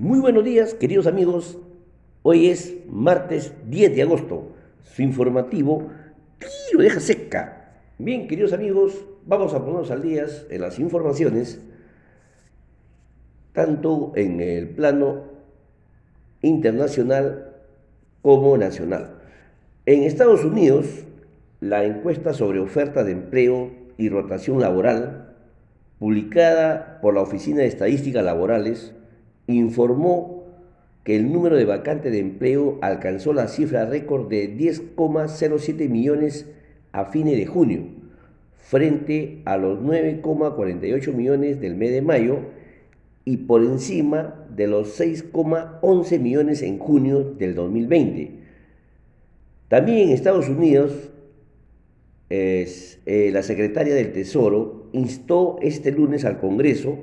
Muy buenos días, queridos amigos. Hoy es martes 10 de agosto. Su informativo Tiro deja seca. Bien, queridos amigos, vamos a ponernos al día en las informaciones, tanto en el plano internacional como nacional. En Estados Unidos, la encuesta sobre oferta de empleo y rotación laboral, publicada por la Oficina de Estadísticas Laborales, informó que el número de vacantes de empleo alcanzó la cifra récord de 10,07 millones a fines de junio, frente a los 9,48 millones del mes de mayo y por encima de los 6,11 millones en junio del 2020. También en Estados Unidos, eh, la secretaria del Tesoro instó este lunes al Congreso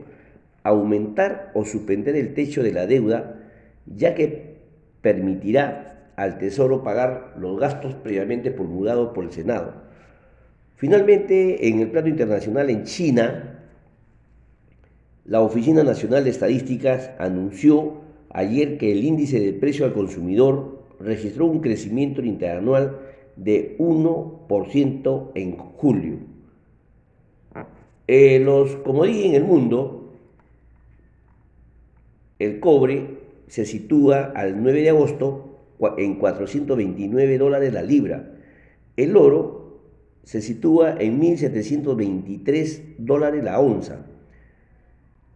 aumentar o suspender el techo de la deuda, ya que permitirá al Tesoro pagar los gastos previamente promulgados por el Senado. Finalmente, en el plano internacional, en China, la Oficina Nacional de Estadísticas anunció ayer que el índice de precio al consumidor registró un crecimiento interanual de 1% en julio. Eh, los, en el mundo, el cobre se sitúa al 9 de agosto en 429 dólares la libra. El oro se sitúa en 1.723 dólares la onza.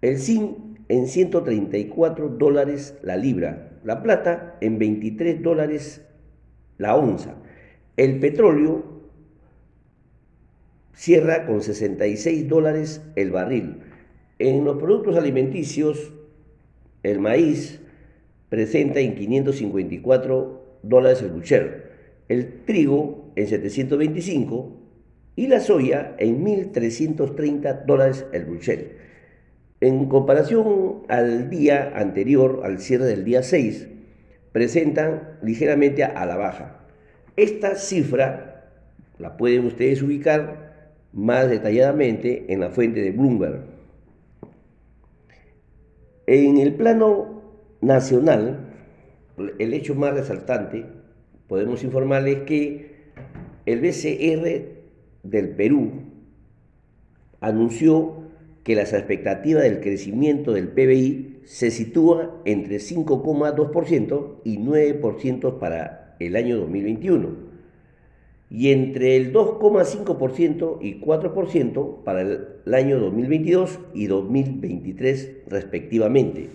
El zinc en 134 dólares la libra. La plata en 23 dólares la onza. El petróleo cierra con 66 dólares el barril. En los productos alimenticios, el maíz presenta en 554 dólares el bucher, el trigo en 725 y la soya en 1.330 dólares el bucher. En comparación al día anterior, al cierre del día 6, presentan ligeramente a la baja. Esta cifra la pueden ustedes ubicar más detalladamente en la fuente de Bloomberg. En el plano nacional, el hecho más resaltante, podemos informarles que el BCR del Perú anunció que las expectativas del crecimiento del PBI se sitúa entre 5,2% y 9% para el año 2021 y entre el 2,5% y 4% para el, año 2022 y 2023 respectivamente.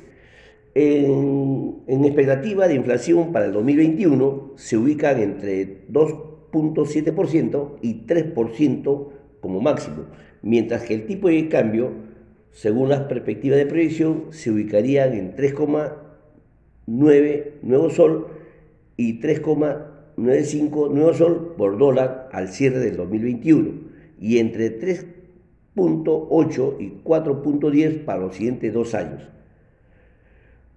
En, en, expectativa de inflación para el 2021 se ubican entre 2.7% y 3% como máximo, mientras que el tipo de cambio, según las perspectivas de proyección, se ubicarían en 3,9 nuevo sol y 3,95 nuevo sol por dólar al cierre del 2021 y entre 3.8 y 4.10 para los siguientes dos años.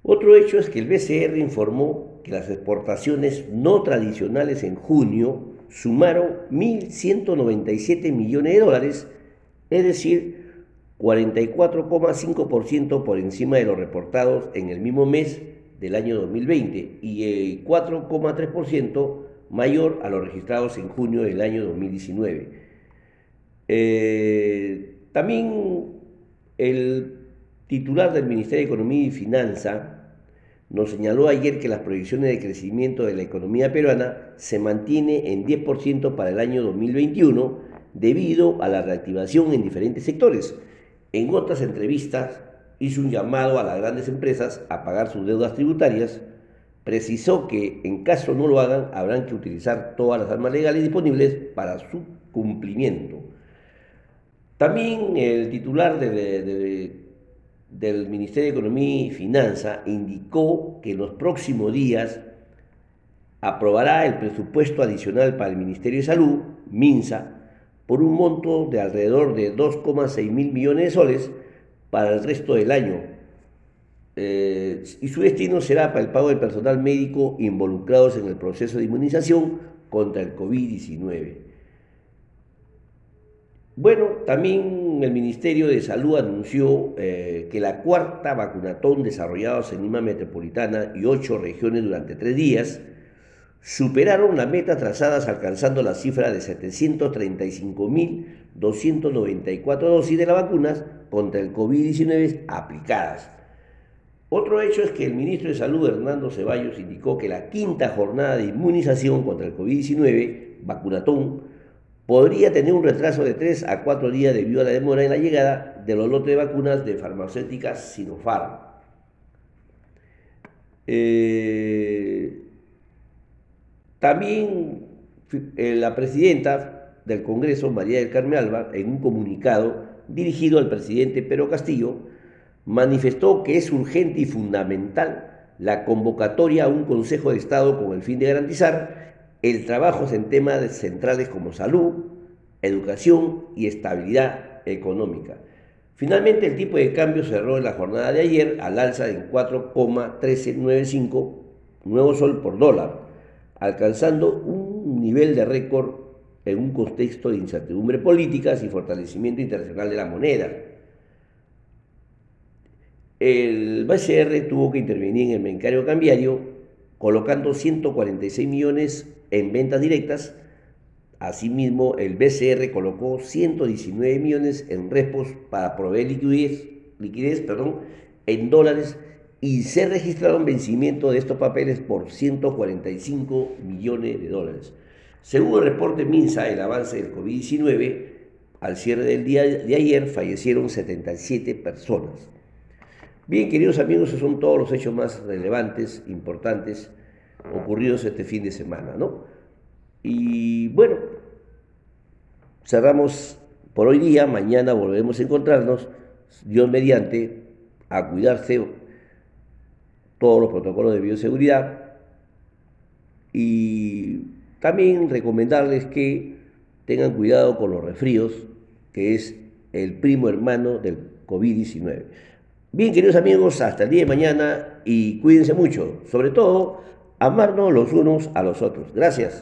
Otro hecho es que el BCR informó que las exportaciones no tradicionales en junio sumaron 1.197 millones de dólares, es decir, 44,5% por encima de los reportados en el mismo mes del año 2020 y 4,3% mayor a los registrados en junio del año 2019. Eh, también el titular del Ministerio de Economía y Finanza nos señaló ayer que las proyecciones de crecimiento de la economía peruana se mantiene en 10% para el año 2021 debido a la reactivación en diferentes sectores. En otras entrevistas hizo un llamado a las grandes empresas a pagar sus deudas tributarias, precisó que en caso no lo hagan habrán que utilizar todas las armas legales disponibles para su cumplimiento. También el titular de, del Ministerio de Economía y Finanza indicó que en los próximos días aprobará el presupuesto adicional para el Ministerio de Salud, MINSA, por un monto de alrededor de 2,6 mil millones de soles para el resto del año. Eh, y su destino será para el pago del personal médico involucrados en el proceso de inmunización contra el COVID-19. Bueno, también el Ministerio de Salud anunció eh, que la cuarta vacunatón desarrollados en Lima Metropolitana y ocho regiones durante tres días superaron la meta trazadas alcanzando la cifra de 735.294 dosis de las vacunas contra el COVID-19 aplicadas. Otro hecho es que el ministro de Salud, Hernando Ceballos, indicó que la quinta jornada de inmunización contra el COVID-19, vacunatón, podría tener un retraso de 3 a 4 días debido a la demora en la llegada de los lotes de vacunas de farmacéuticas Sinopharm. Eh, también eh, la presidenta del Congreso, María del Carmen Alba, en un comunicado dirigido al presidente Pedro Castillo, manifestó que es urgente y fundamental la convocatoria a un Consejo de Estado con el fin de garantizar el trabajo en temas centrales como salud, educación y estabilidad económica. Finalmente, el tipo de cambio cerró en la jornada de ayer al alza en 4,1395 nuevo sol por dólar, alcanzando un nivel de récord en un contexto de incertidumbre políticas y fortalecimiento internacional de la moneda. El BCR tuvo que intervenir en el mercado cambiario colocando 146 millones en ventas directas. Asimismo, el BCR colocó 119 millones en repos para proveer liquidez, liquidez perdón, en dólares y se registraron vencimiento de estos papeles por 145 millones de dólares. Según el reporte MINSA, el avance del COVID-19, al cierre del día de ayer fallecieron 77 personas. Bien, queridos amigos, esos son todos los hechos más relevantes, importantes, ocurridos este fin de semana, ¿no? Y bueno, cerramos por hoy día, mañana volveremos a encontrarnos, Dios mediante, a cuidarse todos los protocolos de bioseguridad y también recomendarles que tengan cuidado con los resfríos, que es el primo hermano del COVID-19. Bien, queridos amigos, hasta el día de mañana y cuídense mucho. Sobre todo, amarnos los unos a los otros. Gracias.